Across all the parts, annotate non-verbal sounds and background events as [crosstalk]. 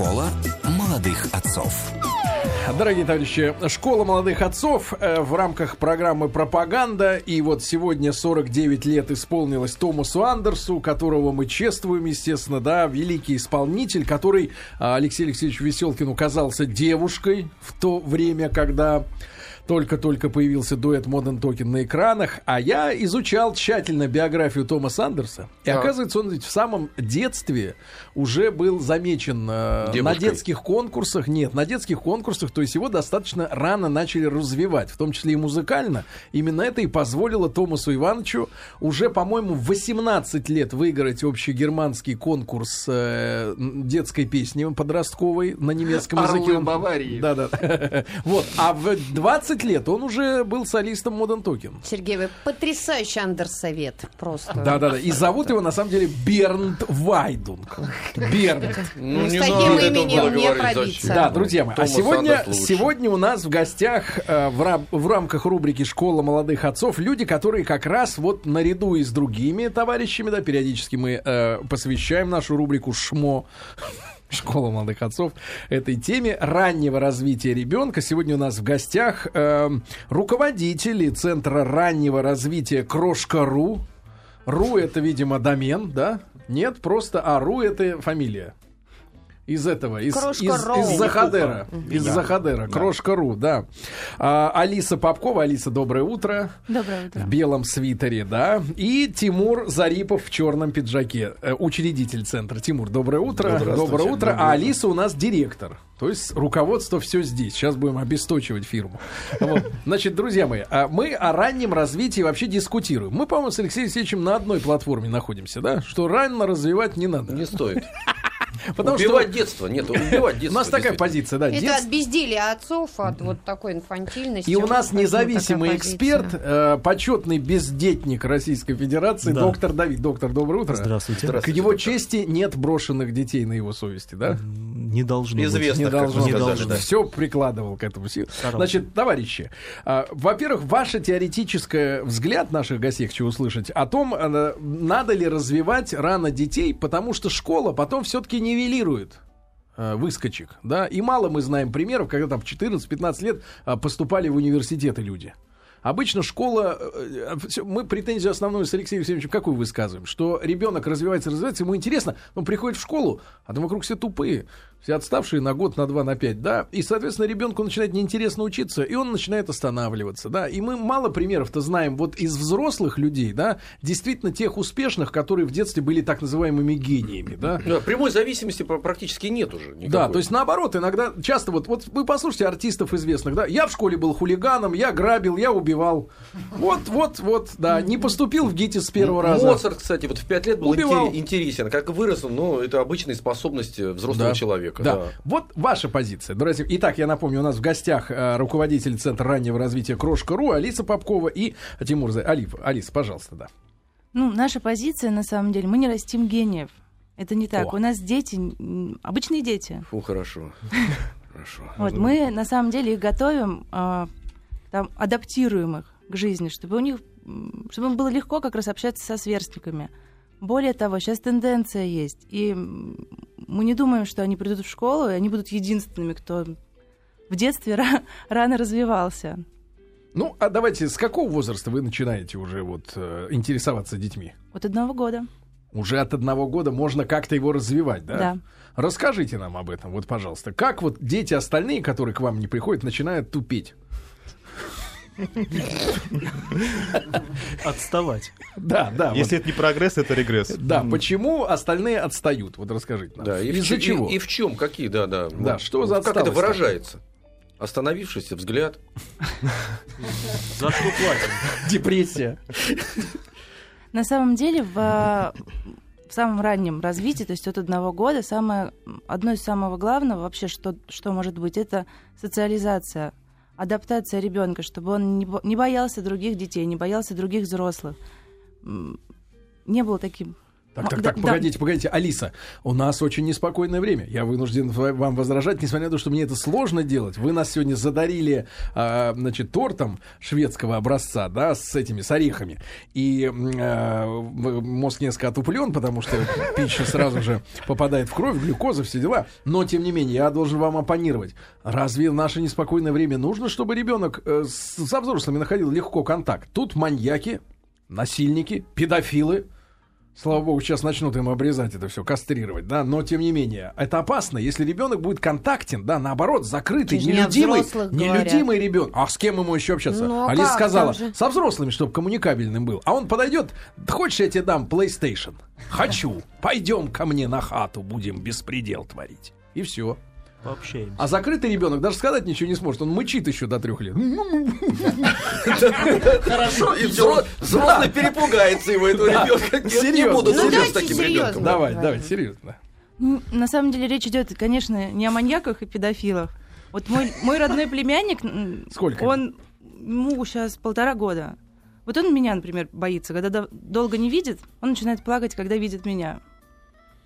Школа молодых отцов. Дорогие товарищи, школа молодых отцов э, в рамках программы «Пропаганда». И вот сегодня 49 лет исполнилось Томасу Андерсу, которого мы чествуем, естественно, да, великий исполнитель, который э, Алексей Алексеевич Веселкин казался девушкой в то время, когда только-только появился дуэт Modern Token на экранах, а я изучал тщательно биографию Тома Сандерса. И Так. оказывается, он ведь в самом детстве уже был замечен э, на Девушкой. детских конкурсах. Нет, на детских конкурсах, то есть его достаточно рано начали развивать, в том числе и музыкально. Именно это и позволило Томасу Ивановичу уже, по-моему, в 18 лет выиграть общегерманский конкурс э, детской песни подростковой на немецком Орлы языке. Он- Баварии. Да, да. [laughs] Вот. А в 20 лет он уже был солистом Modern Token. Сергей, вы потрясающий андерсовет просто. Да, да, да. И зовут его на самом деле Бернт Вайдунг. Бернт. Ну, С не таким надо этого именем не пробиться. Да, друзья мои, а сегодня, сегодня у нас в гостях э, в, рам- в рамках рубрики «Школа молодых отцов» люди, которые как раз вот наряду и с другими товарищами, да, периодически мы э, посвящаем нашу рубрику «ШМО», [laughs] Школа молодых отцов этой теме раннего развития ребенка. Сегодня у нас в гостях э, руководители Центра раннего развития Крошка.ру. Ру это, видимо, домен, да? Нет, просто а Ру это фамилия. Из этого, из, Крошка из, Роу. из Захадера. Из Да. Захадера. Крошка.ру, да. А, Алиса Попкова. Алиса, доброе утро. Доброе утро. В белом свитере, да. И Тимур Зарипов в черном пиджаке. Э, Учредитель центра. Тимур, доброе утро. Доброе утро. Доброе А. Алиса у нас директор. То есть руководство все здесь. Сейчас будем обесточивать фирму. [laughs] Вот. Значит, друзья мои, а мы о раннем развитии вообще дискутируем. Мы, по-моему, с Алексеем Алексеевичем на одной платформе находимся, да? Что рано развивать не надо. Не стоит. [laughs] Потому убивать что детство. Нет, убивать детство. [laughs] у нас такая позиция, да. Это детство- от безделия отцов, от вот такой инфантильности. И у нас независимый эксперт, э, почетный бездетник Российской Федерации, Да. доктор Давид. Доктор, доброе утро. Здравствуйте. К Здравствуйте, его доктор. чести нет брошенных детей на его совести, да? Не должно Известно, Не должно. Не должно. Все прикладывал к этому. Значит, товарищи, а, во-первых, ваше теоретическое взгляд наших гостей хочу услышать о том, а, надо ли развивать рано детей, потому что школа потом все-таки нивелирует а, выскочек, да, и мало мы знаем примеров, когда там в 14-15 лет а, поступали в университеты люди. Обычно школа, э, э, мы претензию основную с Алексеем Алексеевичем какую высказываем? Что ребенок развивается, развивается, ему интересно, он приходит в школу, а там вокруг все тупые, все отставшие на год, на два, на пять, да, и, соответственно, ребенку начинает неинтересно учиться, и он начинает останавливаться, да, и мы мало примеров-то знаем вот из взрослых людей, да, действительно тех успешных, которые в детстве были так называемыми гениями, да, Да, Прямой зависимости пр- практически нет уже. никакой. да, то есть наоборот, иногда часто вот, вот вы послушайте артистов известных, да, я в школе был хулиганом, я грабил, я убивал. Вот, вот, вот, да, не поступил в ГИТИС с первого раза. Моцарт, кстати, вот в 5 лет был Убивал. интере- интересен. Как вырос он, ну, это обычные способности взрослого Да. человека. Да. да. Вот ваша позиция. Друзья. Итак, я напомню, у нас в гостях э, руководитель Центра раннего развития Крошка.ру Алиса Попкова и Тимур За- Алиф. Алиса, пожалуйста, да. Ну, наша позиция, на самом деле, мы не растим гениев. Это не так. О. У нас дети, обычные дети. Фу, хорошо. Хорошо. Вот, мы, на самом деле, их готовим, а, там, адаптируем их к жизни, чтобы у них, чтобы им было легко как раз общаться со сверстниками. Более того, сейчас тенденция есть. И мы не думаем, что они придут в школу, и они будут единственными, кто в детстве ра- рано развивался. Ну, а давайте, с какого возраста вы начинаете уже вот э, интересоваться детьми? От одного года. Уже от одного года можно как-то его развивать, да? Да. Расскажите нам об этом, вот, пожалуйста. Как вот дети остальные, которые к вам не приходят, начинают тупеть? Отставать. Да, да. Если вот. это не прогресс, это регресс. Да, почему остальные отстают? Вот расскажите нам. Да, и в Из-за чего? И, и в чем? Какие, да, да. Да, Вот. что за Как это выражается? Остановившийся взгляд. За что платим? Депрессия. На самом деле, в, в самом раннем развитии, то есть от одного года, самое, одно из самого главного вообще, что, что может быть, это социализация, адаптация ребенка, чтобы он не, бо- не боялся других детей, не боялся других взрослых. Не был таким Так, так, так, да. погодите, погодите. Алиса, у нас очень неспокойное время. Я вынужден вам возражать, несмотря на то, что мне это сложно делать. Вы нас сегодня задарили, а, значит, тортом шведского образца, да, с этими, с орехами. И в- мозг несколько отуплен, потому что пища сразу же попадает в кровь, глюкоза, все дела. Но, тем не менее, я должен вам оппонировать. Разве в наше неспокойное время нужно, чтобы ребенок э, со взрослыми находил легко контакт? Тут маньяки, насильники, педофилы. Слава богу, сейчас начнут им обрезать это все, кастрировать, да, но тем не менее, это опасно, если ребенок будет контактен, да, наоборот, закрытый, о нелюдимый, нелюдимый ребенок. А с кем ему еще общаться? Ну, а Алиса как? сказала, со взрослыми, чтобы коммуникабельным был. А он подойдет, «Да хочешь, я тебе дам PlayStation? Хочу. Пойдем ко мне на хату, будем беспредел творить. И все. Пообщаемся. А закрытый ребенок даже сказать ничего не сможет. Он мычит еще до трех лет. [laughs] Хорошо, и взро- взрослый перепугается его, этого ребенка. Не- буду Ну, с таким ребенком. Давай, Да. давай, серьезно. М, На самом деле речь идет, конечно, не о маньяках и педофилах. Вот мой, мой родной племянник, Сколько он, ему сейчас полтора года. Вот он меня, например, боится. Когда дол- долго не видит, он начинает плакать, когда видит меня.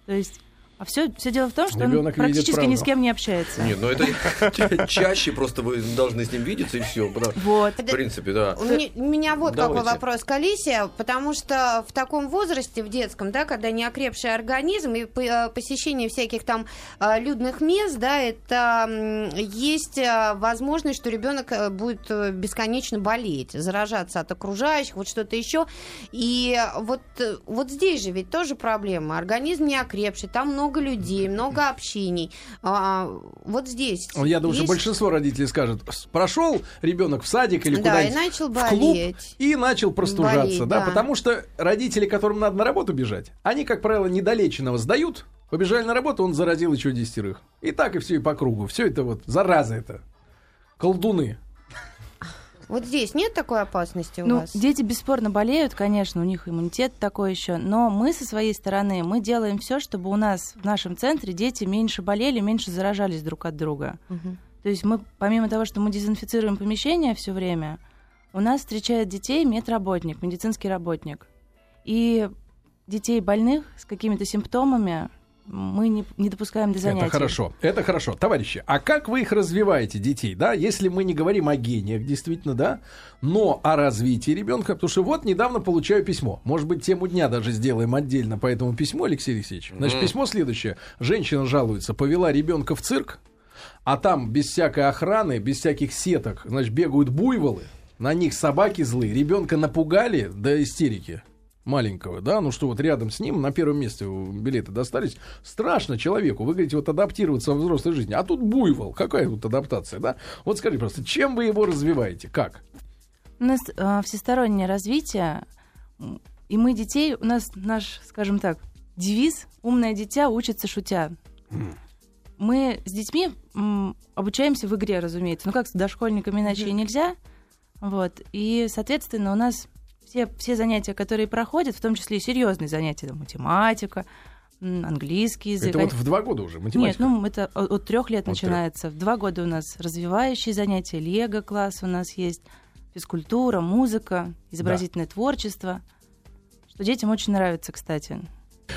То есть, а все, все дело в том, что Ребенок он практически ни с кем не общается. Нет, ну это ча- [laughs] чаще просто вы должны с ним видеться и все. Вот. В принципе, да. У меня, вот какой вопрос к Алисе, потому что в таком возрасте, в детском, да, когда неокрепший организм и э, посещение всяких там э, людных мест, да, это есть э, возможность, что ребенок будет бесконечно болеть, заражаться от окружающих, вот что-то еще. И вот, вот здесь же ведь тоже проблема. Организм неокрепший, там много людей, много общений. А, вот здесь. Я думаю, что большинство родителей скажет, «С- прошел ребенок в садик или Да, куда-нибудь и начал в клуб болеть. и начал простужаться, Болеть, да, да. потому что родители, которым надо на работу бежать, они, как правило, недолеченного сдают, побежали на работу, он заразил еще десятерых. И так и все и по кругу. Все это вот, зараза это. Колдуны. Вот здесь нет такой опасности у Ну, вас? дети бесспорно болеют, конечно, у них иммунитет такой еще, но мы со своей стороны, мы делаем все, чтобы у нас в нашем центре дети меньше болели, меньше заражались друг от друга. Мгм. То есть мы, помимо того, что мы дезинфицируем помещение все время, у нас встречает детей медработник, медицинский работник. И детей больных с какими-то симптомами мы не, не допускаем до занятий. Это хорошо. Это хорошо. Товарищи, а как вы их развиваете, детей, да? Если мы не говорим о гениях, действительно, да, но о развитии ребенка, потому что вот недавно получаю письмо. Может быть, тему дня даже сделаем отдельно по этому письму, Алексей Алексеевич. Значит, письмо следующее. Женщина жалуется, повела ребенка в цирк, а там без всякой охраны, без всяких сеток, значит, бегают буйволы, на них собаки злые, ребенка напугали до истерики маленького, да, ну что вот рядом с ним на первом месте билеты достались. Страшно человеку, вы говорите, вот адаптироваться во взрослой жизни. А тут буйвол, какая тут адаптация, да? Вот скажите просто, чем вы его развиваете, как? У нас э, всестороннее развитие, и мы детей, у нас наш, скажем так, девиз «умное дитя учится шутя». Мы с детьми м, обучаемся в игре, разумеется. Ну как с дошкольниками иначе и нельзя. Вот. И, соответственно, у нас все, все занятия, которые проходят, в том числе и серьезные занятия, там, математика, английский язык. Это вот в два года уже, Нет, математика. ну это от трех лет От начинается. В два года у нас развивающие занятия, лего-класс у нас есть, физкультура, музыка, изобразительное творчество. Что детям очень нравится, кстати.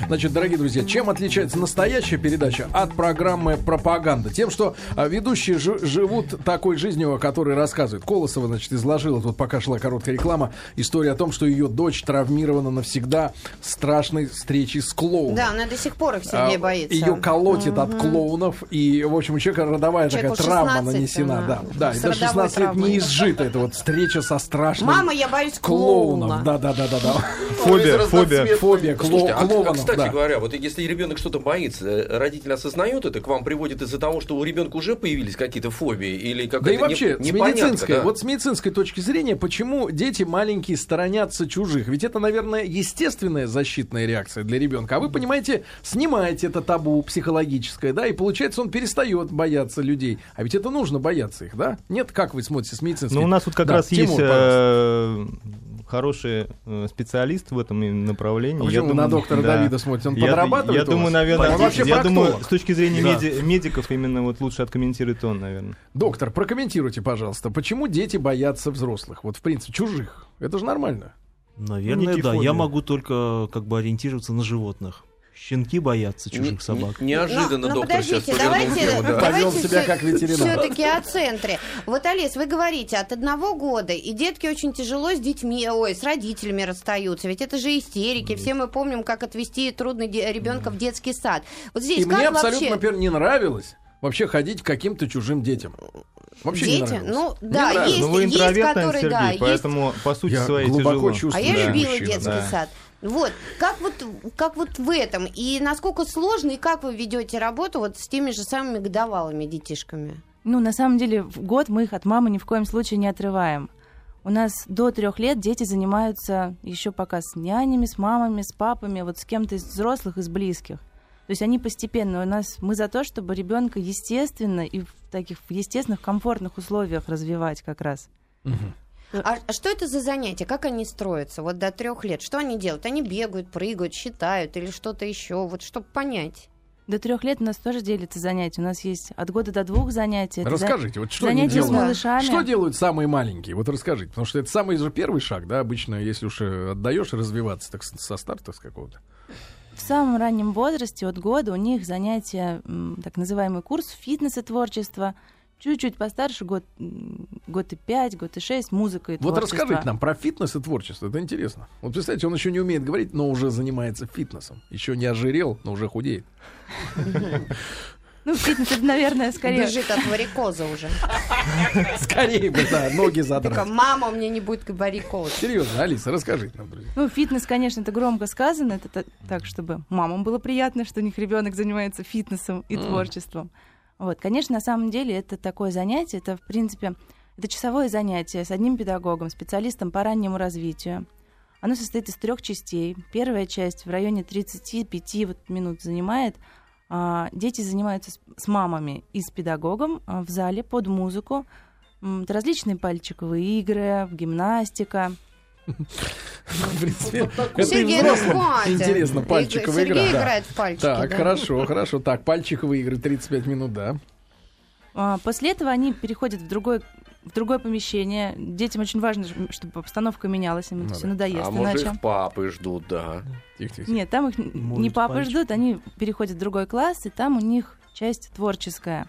Значит, дорогие друзья, чем отличается настоящая передача от программы «Пропаганда»? Тем, что а, ведущие жи- живут такой жизнью, о которой рассказывают. Колосова, значит, изложила, тут пока шла короткая реклама, историю о том, что ее дочь травмирована навсегда страшной встречей с клоуном. Да, она до сих пор их Сергей боится. Ее колотит от клоунов, и, в общем, у человека родовая Человеку такая травма 16, нанесена. она Да, да, и до родовой 16 лет не изжита эта вот встреча со страшным Мама, я боюсь клоуном. клоуна. Да, да, да, да, да. Фобия, фобия. Фобия кло- Кстати да. говоря, вот если ребенок что-то боится, э, родители осознают это, к вам приводит из-за того, что у ребенка уже появились какие-то фобии или какая-то Да и вообще, не- с медицинской, да? вот с медицинской точки зрения, почему дети маленькие сторонятся чужих? Ведь это, наверное, естественная защитная реакция для ребенка. А вы, понимаете, снимаете это табу психологическое, да, и получается, он перестает бояться людей. А ведь это нужно бояться их, да? Нет, как вы смотрите с медицинской? Ну, у нас вот как Да, раз Тимур, есть хороший э, специалист в этом направлении. А почему вы на доктора Давида смотрите? Он подрабатывает Я думаю, наверное, Он вообще я думаю, с точки зрения Да. меди- медиков именно вот лучше откомментирует он, наверное. Доктор, прокомментируйте, пожалуйста, почему дети боятся взрослых? Вот, в принципе, чужих. Это же нормально. Наверное, Некий да. фобия. Я могу только как бы ориентироваться на животных. Щенки боятся чужих Не- собак. не- Неожиданно Ну, ну, доктор сейчас подождите, повернул давайте, тему, да. Повел себя как ветеринар. Все-таки о центре. Вот, Алис, вы говорите, от одного года, и детки очень тяжело с детьми, ой, с родителями расстаются. Ведь это же истерики. Все мы помним, как отвести трудно ребенка в детский сад. Вот здесь И как мне абсолютно, вообще... например, не нравилось вообще ходить к каким-то чужим детям. Вообще не Дети? Ну, Не да, нравилось. есть, Ну, вы есть, которые, наверное, да, Сергей, есть поэтому по сути Я своей глубоко тяжело. чувствую. А я Да, любила детский да. сад. Вот, как вот, как вот в этом, и насколько сложно, и как вы ведете работу вот с теми же самыми годовалыми детишками? Ну, на самом деле, в год мы их от мамы ни в коем случае не отрываем. У нас до трех лет дети занимаются еще пока с нянями, с мамами, с папами, вот с кем-то из взрослых, из близких. То есть они постепенно. У нас мы за то, чтобы ребенка естественно и в таких естественных, комфортных условиях развивать как раз. А, а что это за занятия? Как они строятся вот до трех лет? Что они делают? Они бегают, прыгают, считают или что-то еще? Вот чтобы понять. До трех лет у нас тоже делятся занятия. У нас есть от года до двух занятий. Это за- Расскажите, вот что они занятия с делают? малышами. Что делают самые маленькие? Вот расскажите, потому что это самый же первый шаг, да, обычно, если уж э, отдаешь развиваться, так с- со старта с какого-то. В самом раннем возрасте, от года, у них занятия, так называемый курс фитнес и творчества. Чуть-чуть постарше, год, год и пять, год и шесть, музыка и Вот творчество. расскажите нам про фитнес и творчество, это интересно. Вот представьте, он еще не умеет говорить, но уже занимается фитнесом. Еще не ожирел, но уже худеет. Ну, фитнес, это, наверное, скорее... Бежит от варикоза уже. [laughs] Скорее бы, да, ноги Такая, задрать. мама, у меня не будет варикоз. Серьезно, Алиса, расскажите нам, друзья. Ну, фитнес, конечно, это громко сказано. Это та- так, чтобы мамам было приятно, что у них ребенок занимается фитнесом и творчеством. Вот, конечно, на самом деле это такое занятие, это, в принципе, это часовое занятие с одним педагогом, специалистом по раннему развитию. Оно состоит из трех частей. Первая часть в районе 35 вот минут занимает. А, Дети занимаются с- мамами и с педагогом а, в зале под музыку. Это различные пальчиковые игры, гимнастика. В принципе, это и ну взрослым интересно, пальчиковая игра. Сергей играет в пальчики. Так, хорошо, хорошо. Так, пальчиковые игры 35 минут, да. А, После этого они переходят в другое в другое помещение. Детям очень важно, чтобы обстановка менялась, им это Ну все да. надоест А может, иначе. их папы ждут, да. Тихо, тихо. Нет, там их не папы пальчик. ждут, они переходят в другой класс, и там у них часть творческая.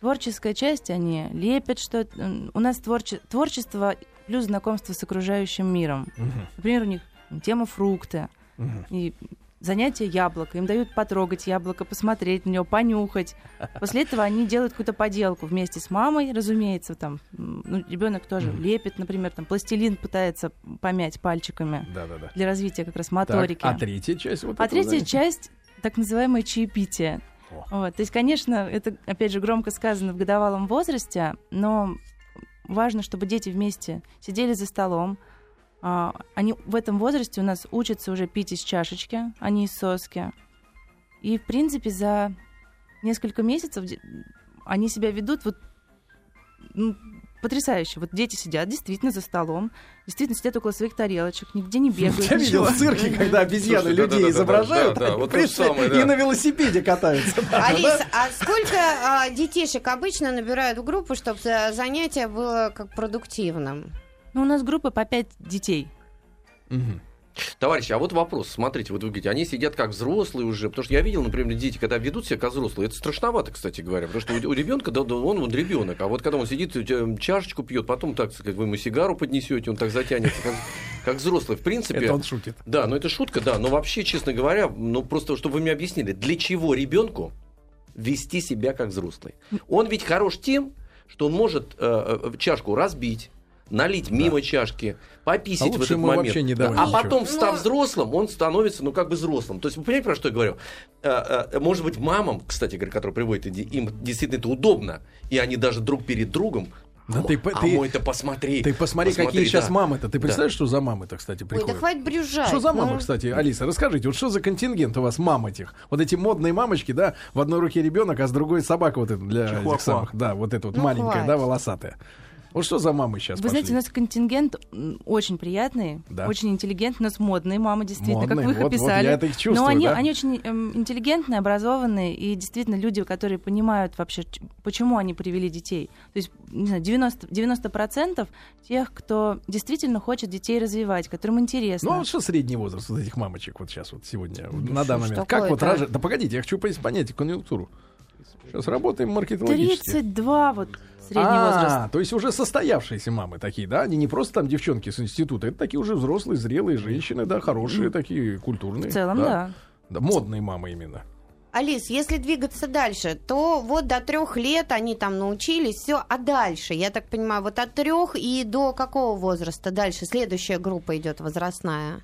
Творческая часть, они лепят что У нас творче- творчество плюс знакомство с окружающим миром. Мгм, Например, у них тема фрукты. мгм. И занятие яблоко. Им дают потрогать яблоко, посмотреть на него, понюхать. После этого они делают какую-то поделку вместе с мамой, разумеется. Там, ну, ребенок тоже Мгм. лепит, например, там пластилин пытается помять пальчиками Да-да-да. для развития как раз Так, моторики. а третья часть вот А этого третья занятия? часть так называемое чаепитие. О. Вот. То есть, конечно, это, опять же, громко сказано в годовалом возрасте, но важно, чтобы дети вместе сидели за столом. А, Они в этом возрасте у нас учатся уже пить из чашечки, а не из соски. И, в принципе, за несколько месяцев они себя ведут вот ну, потрясающе. Вот дети сидят действительно за столом, действительно сидят около своих тарелочек, нигде не бегают. Я видел в цирке, когда обезьяны людей изображают, и на велосипеде катаются. Да, Алис, да? а сколько а, детишек обычно набирают в группу, чтобы занятие было как продуктивным? Ну, у нас группа по пять детей. Товарищи, а вот вопрос. Смотрите, вот вы говорите, они сидят как взрослые уже. Потому что я видел, например, дети, когда ведут себя как взрослые, это страшновато, кстати говоря. Потому что у, ребенка, да, да, он вот ребенок. А вот когда он сидит, тебя чашечку пьет, потом, так сказать, вы ему сигару поднесете, он так затянется, как, как взрослый. В принципе, Это он шутит. Да, но это шутка, да. Но вообще, честно говоря, ну просто, чтобы вы мне объяснили, для чего ребенку вести себя как взрослый? Он ведь хорош тем, что он может э, э, чашку разбить, налить мимо чашки, пописить А в этот ему момент. вообще не Да, а ничего. потом, став Ну, взрослым, он становится, ну, как бы взрослым. То есть, вы понимаете, про что я говорю? Э, э, Может быть, мамам, кстати говоря, которые приводят, им действительно это удобно, и они даже друг перед другом Да «О, ты а ты- мой-то посмотри. Ты посмотри, какие посмотри, сейчас да. мамы-то. Ты представляешь, что за мамы-то, кстати, Ой, да приходят? хватит брюжать. Что за мамы, ну. кстати, Алиса, расскажите, вот что за контингент у вас мам этих? Вот эти модные мамочки, да, в одной руке ребенок, а с другой собака вот эта для Чихуахуа. этих самых, да, вот эта вот Ну, маленькая, хватит. да, волосатая. Вот что за мамы сейчас Вы знаете, у пошли? нас контингент очень приятный, Да. очень интеллигентный. У нас модные мамы, действительно, Модные, как вы их вот- вот описали. я это их чувствую, Но они, да. они очень эм, интеллигентные, образованные, и действительно люди, которые понимают вообще, почему они привели детей. То есть, не знаю, 90%, 90% тех, кто действительно хочет детей развивать, которым интересно. Ну, а вот что средний возраст вот этих мамочек вот сейчас, вот сегодня, Ну, на данный момент? Как вот рожать? Да погодите, я хочу пон- понять конъюнктуру. Сейчас работаем маркетологически. 32 вот средний а, возраст. то есть уже состоявшиеся мамы такие, да? Они не просто там девчонки с института, это такие уже взрослые, зрелые женщины, да, хорошие такие, культурные. В целом, да. Да, модные мамы именно. Алис, если двигаться дальше, то вот до трех лет они там научились, все, а дальше, я так понимаю, вот от трех и до какого возраста дальше следующая группа идет возрастная?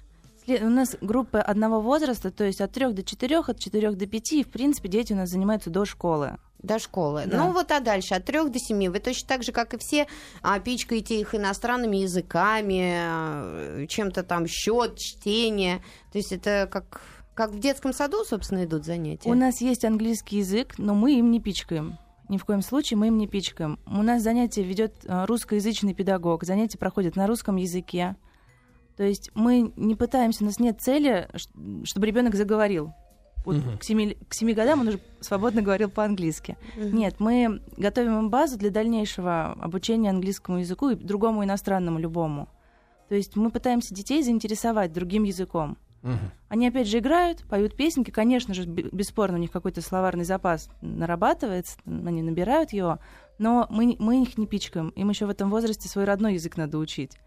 У нас группа одного возраста, то есть от 3 до 4, от 4 до 5, и, в принципе, дети у нас занимаются до школы. До школы. Да. Ну вот а дальше от трех до семи. Вы точно так же, как и все, а, пичкаете их иностранными языками, а, чем-то там счет, чтение. То есть это как, как в детском саду, собственно, идут занятия. У нас есть английский язык, но мы им не пичкаем. Ни в коем случае мы им не пичкаем. У нас занятия ведет э, русскоязычный педагог, занятия проходят на русском языке. То есть мы не пытаемся, у нас нет цели, чтобы ребенок заговорил. Вот Мгм. к, семи, к семи годам он уже свободно говорил по-английски. Мгм. Нет, мы готовим им базу для дальнейшего обучения английскому языку и другому иностранному любому. То есть мы пытаемся детей заинтересовать другим языком. Мгм. Они опять же играют, поют песенки. Конечно же, бесспорно, у них какой-то словарный запас нарабатывается, они набирают его, но мы, мы их не пичкаем. Им еще в этом возрасте свой родной язык надо учить.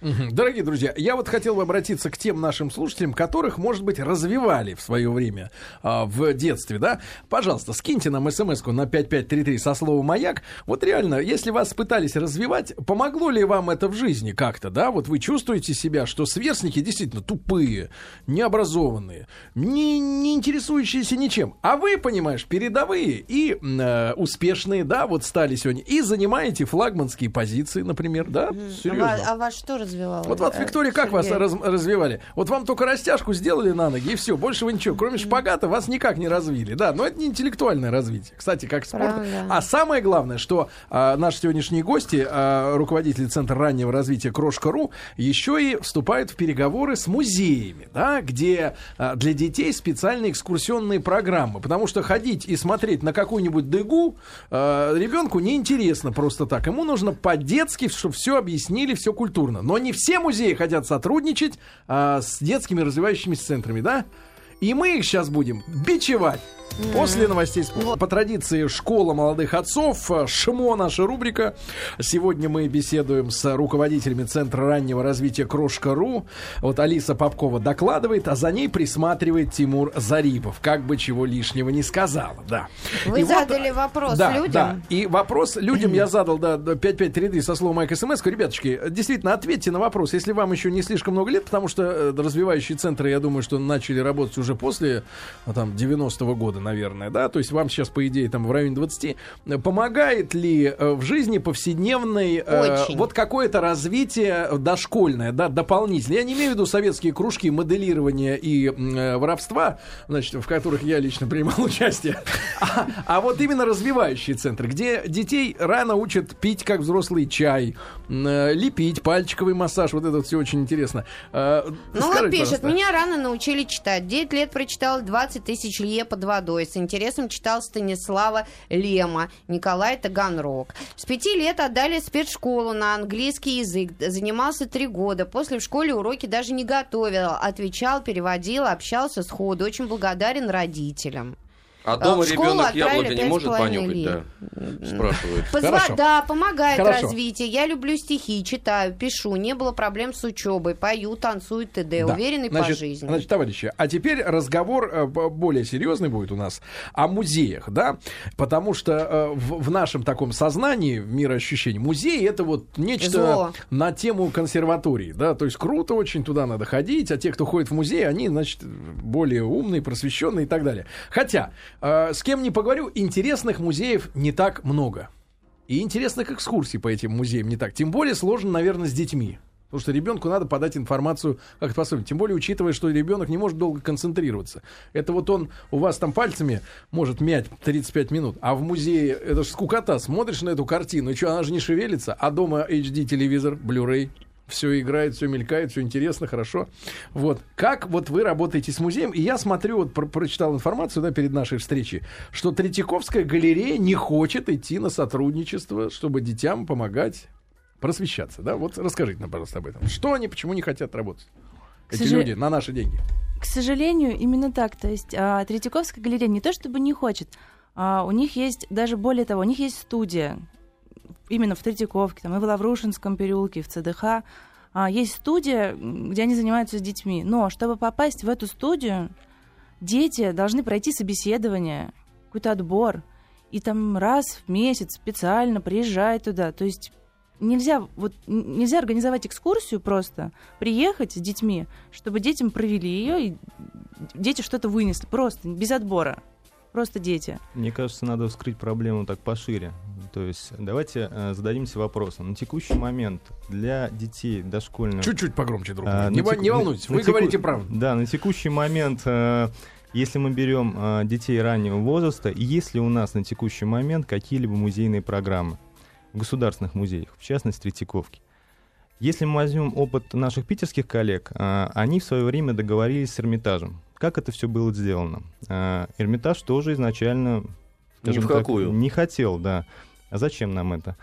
Дорогие друзья, я вот хотел бы обратиться к тем нашим слушателям, которых, может быть, развивали в свое время а, в детстве, да? Пожалуйста, скиньте нам смс-ку на 5533 со словом «Маяк». Вот реально, если вас пытались развивать, помогло ли вам это в жизни как-то, да? Вот вы чувствуете себя, что сверстники действительно тупые, необразованные, не, не интересующиеся ничем. А вы, понимаешь, передовые и э, успешные, да, вот стали сегодня. И занимаете флагманские позиции, например, да? А Серьезно. ва- А вас что развивало? Вот, вот э, Виктория, как вас Сергей? раз- развивали? Вот вам только растяжку сделали на ноги, и все, больше вы ничего. Кроме шпагата вас никак не развили. Да, но это не интеллектуальное развитие. Кстати, как спорт. Правда. А самое главное, что а, наши сегодняшние гости, а, руководители Центра раннего развития Крошка.ру, еще и вступают в переговоры с музеями, да, где а, для детей специальные экскурсионные программы. Потому что ходить и смотреть на какую-нибудь дыгу а, ребенку неинтересно просто так. Ему нужно по-детски, чтобы все объяснили, все культурно. Но не все музеи хотят сотрудничать а, с детскими развивающимися центрами, да? И мы их сейчас будем бичевать. После новостей спорта. По традиции «Школа молодых отцов», э, ШМО наша рубрика. Сегодня мы беседуем с руководителями Центра раннего развития Крошка.ру. Вот Алиса Попкова докладывает, а за ней присматривает Тимур Зарипов. Как бы чего лишнего не сказала, да. Вы И вот, задали вопрос да, людям? Да. И вопрос людям я [clears throat] задал, да, до 5533 со словом Майк СМС. Ребяточки, действительно, ответьте на вопрос, если вам еще не слишком много лет, потому что э, развивающие центры, я думаю, что начали работать уже после ну, там, 90-го года, наверное, да, то есть вам сейчас, по идее, там в районе 20. Помогает ли э, в жизни повседневной э, вот какое-то развитие дошкольное, да, дополнительное? Я не имею в виду советские кружки моделирования и э, воровства, значит, в которых я лично принимал [laughs] участие, а, а вот именно развивающие центры, где детей рано учат пить, как взрослый чай, э, лепить, пальчиковый массаж, вот это все очень интересно. Э, Ну вот пишет, пожалуйста. меня рано научили читать. 9 лет прочитал 20 тысяч лье под водой. С интересом читал Станислава Лема, Николай Таганрог. С 5 лет отдали спецшколу на английский язык. Занимался 3 года. После в школе уроки даже не готовил. Отвечал, переводил, общался сходу. Очень благодарен родителям. А дома ребенок яблоко не может понюхать, лет. да? Спрашивают. Позва-. Да, помогает Хорошо. развитию. Я люблю стихи, читаю, пишу. Не было проблем с учебой. Пою, танцую, т.д. Да. Уверенный значит, по жизни. Значит, товарищи, а теперь разговор э, более серьезный будет у нас о музеях, да, потому что э, в, в нашем таком сознании, в мироощущении, музей это вот нечто Зло. на тему консерватории, да, то есть круто очень туда надо ходить, а те, кто ходит в музей, они, значит, более умные, просвещенные и так далее. Хотя, э, с кем не поговорю, интересных музеев не так много. И интересных экскурсий по этим музеям не так. Тем более сложно, наверное, с детьми. Потому что ребенку надо подать информацию как способен. Тем более, учитывая, что ребенок не может долго концентрироваться. Это вот он у вас там пальцами может мять 35 минут, а в музее это же скукота. Смотришь на эту картину, и что, она же не шевелится, а дома HD телевизор, Blu-ray, все играет, все мелькает, все интересно, хорошо. Вот. Как вот вы работаете с музеем? И я смотрю, вот про- прочитал информацию да, перед нашей встречей, что Третьяковская галерея не хочет идти на сотрудничество, чтобы детям помогать просвещаться. Да? Вот расскажите нам, пожалуйста, об этом. Что они, почему не хотят работать? К Эти сожа- люди на наши деньги. К сожалению, именно так. То есть а, Третьяковская галерея не то чтобы не хочет, а у них есть, даже более того, у них есть студия, именно в Третьяковке, там, и в Лаврушинском переулке, и в ЦДХ. А, есть студия, где они занимаются с детьми. Но чтобы попасть в эту студию, дети должны пройти собеседование, какой-то отбор. И там раз в месяц специально приезжать туда. То есть нельзя, вот, нельзя организовать экскурсию просто, приехать с детьми, чтобы детям провели ее, и дети что-то вынесли. Просто, без отбора. Просто дети. Мне кажется, надо вскрыть проблему так пошире. То есть давайте э, зададимся вопросом. На текущий момент для детей дошкольных... Чуть-чуть погромче, друг. А, не, на теку- не на- волнуйтесь, на вы теку- говорите правду. Да, на текущий момент, э, если мы берем э, детей раннего возраста, и есть ли у нас на текущий момент какие-либо музейные программы в государственных музеях, в частности, Третьяковки. Если мы возьмем опыт наших питерских коллег, э, они в свое время договорились с Эрмитажем. Как это все было сделано? Э, Эрмитаж тоже изначально Ни в какую. не хотел, да. А зачем нам это?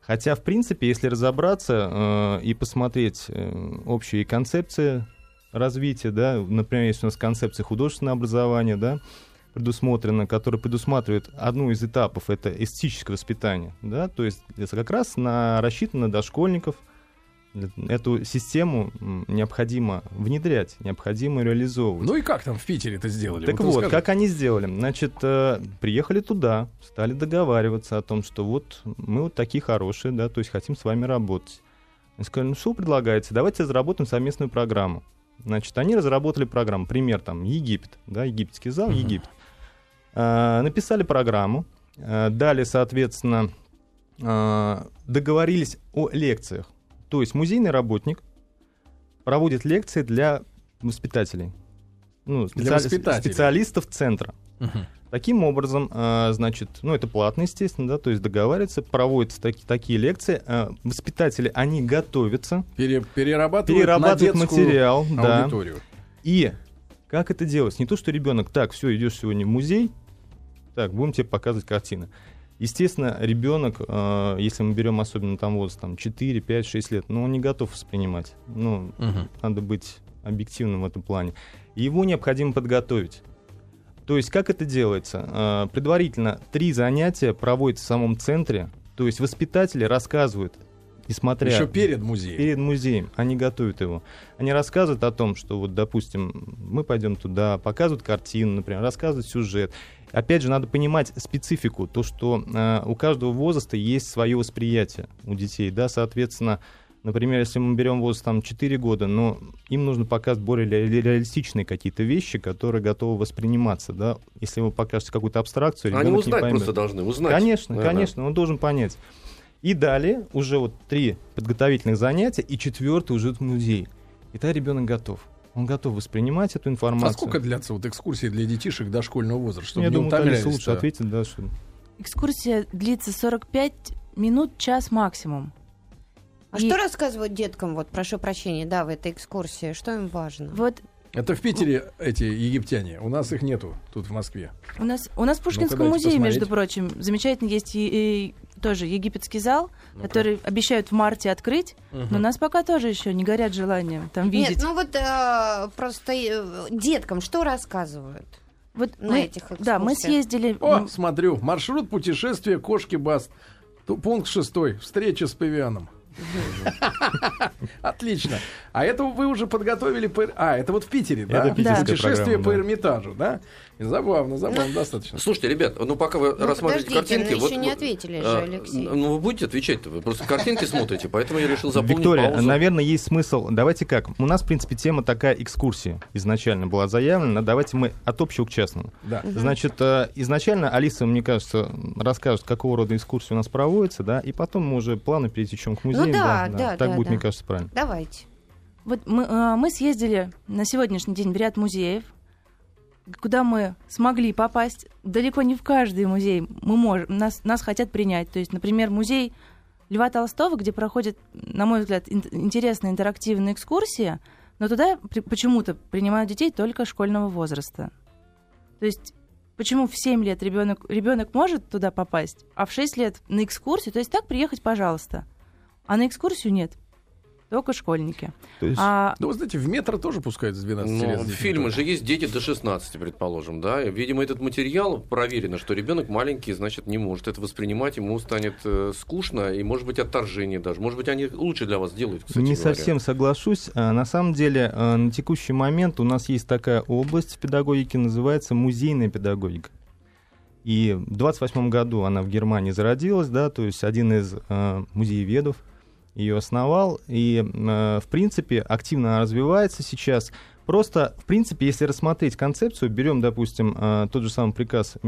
Хотя, в принципе, если разобраться э, и посмотреть э, общие концепции развития, да, например, есть у нас концепция художественного образования, да, предусмотрена, которая предусматривает одну из этапов, это эстетическое воспитание, да, то есть это как раз на, рассчитано на дошкольников, эту систему необходимо внедрять, необходимо реализовывать. Ну и как там в Питере это сделали? Так вот, расскажите. как они сделали? Значит, э, приехали туда, стали договариваться о том, что вот мы вот такие хорошие, да, то есть хотим с вами работать. Они сказали, ну что вы предлагаете? Давайте разработаем совместную программу. Значит, они разработали программу. Пример там Египет, да, египетский зал, Мгм. Египет. А, написали программу, а, дали, соответственно, а, договорились о лекциях. То есть музейный работник проводит лекции для воспитателей. Ну, Для воспитателей. специалистов центра. Мгм. Таким образом, а, значит, ну это платно, естественно, да, то есть договариваются, проводятся таки- такие лекции. а, Воспитатели, они готовятся, Пере- перерабатывают, перерабатывают на материал, да. аудиторию. И как это делать? Не то, что ребенок, так, все, идешь сегодня в музей, так, будем тебе показывать картины. Естественно, ребенок, э, если мы берем особенно там возраст там, 4, 5, 6 лет, ну, он не готов воспринимать. Ну, Мгм. надо быть объективным в этом плане. Его необходимо подготовить. То есть, как это делается? Э, Предварительно три занятия проводятся в самом центре, то есть воспитатели рассказывают, несмотря... Еще перед музеем. Перед музеем. Они готовят его. Они рассказывают о том, что вот, допустим, мы пойдем туда, показывают картину, например, рассказывают сюжет. Опять же, надо понимать специфику, то, что э, у каждого возраста есть свое восприятие у детей, да, соответственно, например, если мы берем возраст там 4 года, но им нужно показывать более ре- реалистичные какие-то вещи, которые готовы восприниматься, да. Если вы покажете какую-то абстракцию, Они не узнать поймет. просто должны, узнать. Конечно, Да, да. конечно, он должен понять. И далее уже вот три подготовительных занятия, и четвертый уже в музей. И тогда ребенок готов. Он готов воспринимать эту информацию. А сколько длятся вот экскурсии для детишек дошкольного возраста? Чтобы Я не думаю, Алиса лучше да? ответит, да, что... Экскурсия длится 45 минут, час максимум. А И что рассказывают деткам, вот, прошу прощения, да, в этой экскурсии? Что им важно? Вот Это в Питере эти египтяне. У нас их нету тут в Москве. у нас, у нас в Пушкинском дайте музее, между посмотреть. прочим, замечательно есть и, и тоже египетский зал, который обещают в марте открыть, но у нас пока тоже еще не горят желанием там видеть. Нет, ну вот э, просто э, деткам что рассказывают? вот на мы, этих да, мы экскурсиях. съездили. О, смотрю. Маршрут путешествия кошки Баст. Пункт шестой. Встреча с павианом. [laughs] Отлично. А это вы уже подготовили по... А, это вот в Питере, да? Путешествие по. Эрмитажу, да? Забавно, забавно, достаточно. Слушайте, ребят, ну пока вы Ну, рассматриваете картинки... ну, еще не ответили же, а, Алексей. Ну, вы будете отвечать-то, вы просто картинки смотрите, поэтому я решил заполнить Виктория, паузу. наверное, есть смысл. Давайте как? У нас, в принципе, тема такая экскурсия изначально была заявлена. Давайте мы от общего к частному. Да. Значит, э, изначально Алиса, мне кажется, расскажет, какого рода экскурсии у нас проводятся, да, и потом мы уже плавно перетечем к музеям. Музеем. да, да, Так да, будет, да. мне кажется, правильно. Давайте. Вот мы, э, мы съездили на сегодняшний день в ряд музеев, куда мы смогли попасть. Далеко не в каждый музей мы можем, нас, нас хотят принять. То есть, например, музей Льва Толстого, где проходит, на мой взгляд, ин- интересная интерактивная экскурсия, но туда при- почему-то принимают детей только школьного возраста. То есть почему в 7 лет ребенок, ребенок может туда попасть, а в 6 лет на экскурсию, то есть так приехать, пожалуйста. А на экскурсию нет. Только школьники. То есть, А Да вы знаете, в метро тоже пускают с 12 Ну, лет. фильмы же есть дети до 16, предположим, да. Видимо, этот материал проверено, что ребенок маленький, значит, не может это воспринимать, ему станет э, скучно, и, может быть, отторжение даже. Может быть, они лучше для вас делают, кстати не говоря. совсем соглашусь. А, На самом деле, а, на текущий момент у нас есть такая область в педагогике, называется музейная педагогика. И в 28 году она в Германии зародилась, да, то есть один из э, музееведов ее основал, и, э, в принципе, активно развивается сейчас. Просто, в принципе, если рассмотреть концепцию, берем, допустим, э, тот же самый приказ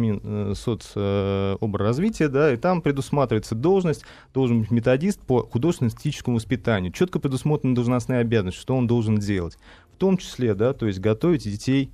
соцобразразвития, да, и там предусматривается должность, должен быть методист по художественно-эстетическому воспитанию. Четко предусмотрены должностные обязанности, что он должен делать. В том числе, да, то есть готовить детей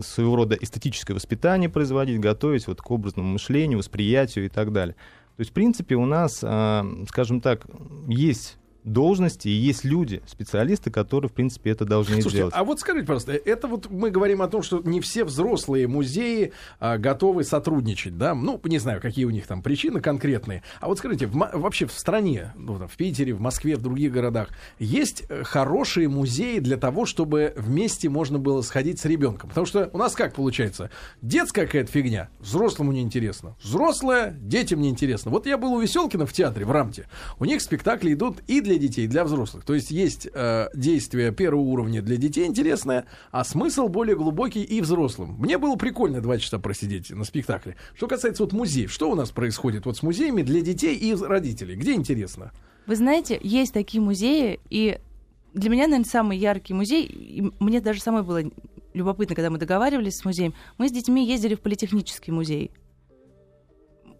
своего рода эстетическое воспитание производить, готовить вот к образному мышлению, восприятию и так далее. То есть, в принципе, у нас, а, скажем так, есть должности и есть люди, специалисты, которые, в принципе, это должны Слушайте, сделать. а вот скажите, пожалуйста, это вот мы говорим о том, что не все взрослые музеи а, готовы сотрудничать, да? Ну, не знаю, какие у них там причины конкретные. А вот скажите, в вообще в стране, ну, там, в Питере, в Москве, в других городах, есть э, хорошие музеи для того, чтобы вместе можно было сходить с ребенком? Потому что у нас как получается? Детская какая-то фигня, взрослому неинтересно. Взрослая, детям неинтересно. Вот я был у Веселкина в театре, в Рамте. У них спектакли идут и для детей, и для взрослых. То есть есть э, действие первого уровня для детей интересное, а смысл более глубокий и взрослым. Мне было прикольно два часа просидеть на спектакле. Что касается вот музеев, что у нас происходит вот с музеями для детей и родителей? Где интересно? Вы знаете, есть такие музеи, и для меня, наверное, самый яркий музей, и мне даже самой было любопытно, когда мы договаривались с музеем, мы с детьми ездили в политехнический музей.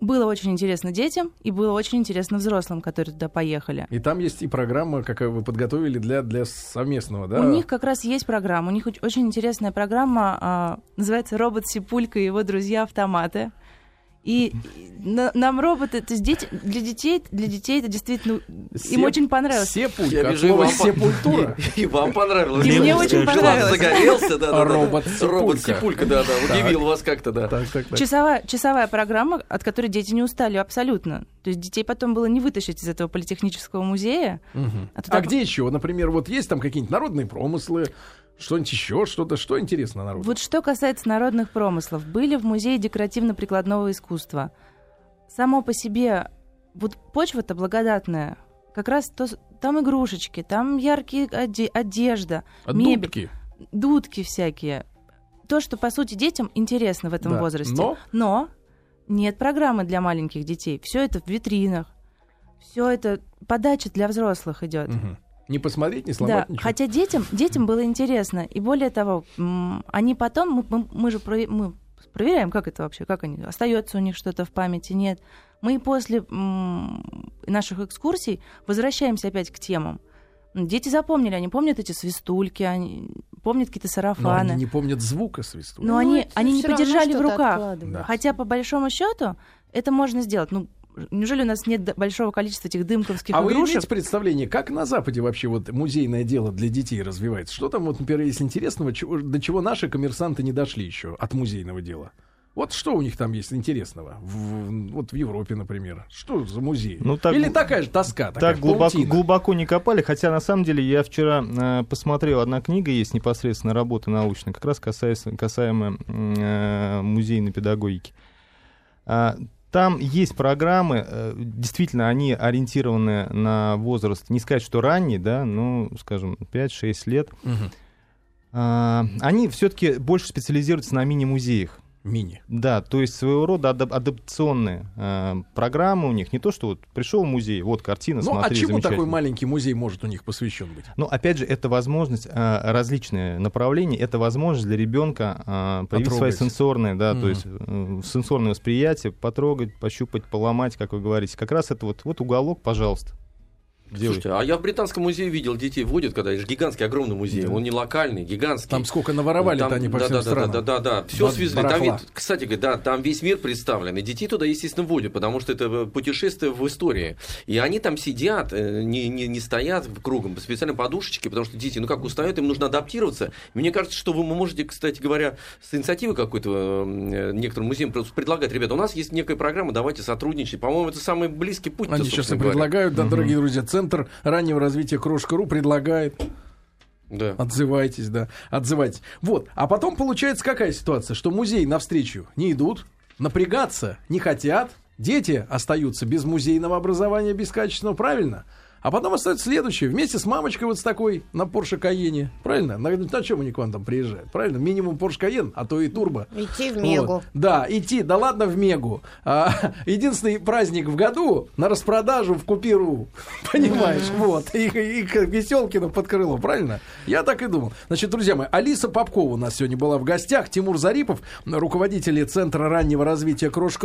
Было очень интересно детям, и было очень интересно взрослым, которые туда поехали. И там есть и программа, какая вы подготовили для, для совместного, да? У них как раз есть программа. У них оч- очень интересная программа, а, называется «Робот Сипулька и его друзья-автоматы». И на- нам роботы, то есть дети, для детей, для детей это действительно Сеп- им очень понравилось. Сепулька, Я от вижу, и вам, сепультура. и, [laughs] и вам понравилось. И мне очень понравилось. загорелся, да, да, да. Робот-сипулька. Робот-сипулька, да, да, удивил вас как-то, да. Так, так, так. Часовая, часовая программа, от которой дети не устали абсолютно. То есть детей потом было не вытащить из этого политехнического музея. Мгм. А туда- А где еще? Например, вот есть там какие-нибудь народные промыслы, что-нибудь еще, что-то, что интересно народу? Вот что касается народных промыслов, были в музее декоративно-прикладного искусства. Само по себе, вот почва-то благодатная. Как раз то, там игрушечки, там яркие оде- одежда, А мебель, дудки? дудки всякие. То, что, по сути, детям интересно в этом Да. возрасте. Но? Но нет программы для маленьких детей. Все это в витринах. Все это подача для взрослых идет. Мгм. Не посмотреть, не Да, сломать ничего. хотя детям, детям было интересно. И более того, они потом, мы, мы- мы же прове- мы проверяем, как это вообще, как они, остается у них что-то в памяти, нет. Мы после наших экскурсий возвращаемся опять к темам. Дети запомнили, они помнят эти свистульки, они помнят какие-то Но сарафаны. они не помнят звука свисту. Но они, это они не подержали в руках. Да. Хотя, по большому счету, это можно сделать. Ну, неужели у нас нет большого количества этих дымковских А вы игрушек? имеете представление, как на Западе вообще вот музейное дело для детей развивается? Что там, вот, например, есть интересного, чего- до чего наши коммерсанты не дошли еще от музейного дела? Вот что у них там есть интересного? В- вот в Европе, например. Что за музей? Ну, так- Или такая же тоска, такая так глубоко, паутина? глубоко не копали, хотя на самом деле я вчера э, посмотрел, одна книга есть непосредственно работа научная, как раз касается, касаемо э, музейной педагогики. А, Там есть программы, э, действительно, они ориентированы на возраст, не сказать, что ранний, да, ну, скажем, 5-6 лет. А, Они все-таки больше специализируются на мини-музеях. Мини. Да, то есть своего рода адап- адаптационные э, программы у них. Не то, что вот пришел в музей, вот картина, Ну, а смотри, чему замечательно. такой маленький музей может у них посвящен быть? Ну, опять же, это возможность, э, различные направления, это возможность для ребенка э, проявить свои сенсорные, да, Мгм. то есть э, сенсорное восприятие, потрогать, пощупать, поломать, как вы говорите. Как раз это вот, вот уголок, пожалуйста. Где вы? Слушайте, а я в Британском музее видел, детей водят, когда это же гигантский, огромный музей. Он не локальный, гигантский. Там сколько наворовали-то Там- они по да, всем да, странам. Да, да, да, да. Все Ба- свезли. Там, барахла. ведь, кстати, говоря, да, там весь мир представлен. И детей туда, естественно, водят, потому что это э, путешествие в истории. И они там сидят, э, не, не, не стоят кругом, специально подушечки, потому что дети, ну как устают, им нужно адаптироваться. Мне кажется, что вы можете, кстати говоря, с инициативой какой-то э, некоторым музеям предлагать, ребята, у нас есть некая программа, давайте сотрудничать. По-моему, это самый близкий путь. Они сейчас и предлагают, да, дорогие друзья, Центр раннего развития Крошка.ру предлагает. Да. Отзывайтесь, да, отзывайтесь. Вот, а потом получается какая ситуация, что музей навстречу не идут, напрягаться не хотят, дети остаются без музейного образования, без качественного, правильно? А потом остается следующее. Вместе с мамочкой вот с такой на Порше Каене. Правильно? На, на чем они к вам там приезжают? Правильно? Минимум Порш Каен, а то и Турбо. Идти в Мегу. Вот. Да, идти, да ладно в Мегу. А, [laughs] единственный праздник в году на распродажу в Купиру. [laughs] Понимаешь? Вот. И, и к Веселкину под крыло, правильно? Я так и думал. Значит, друзья мои, Алиса Попкова у нас сегодня была в гостях. Тимур Зарипов, руководитель Центра раннего развития Крошка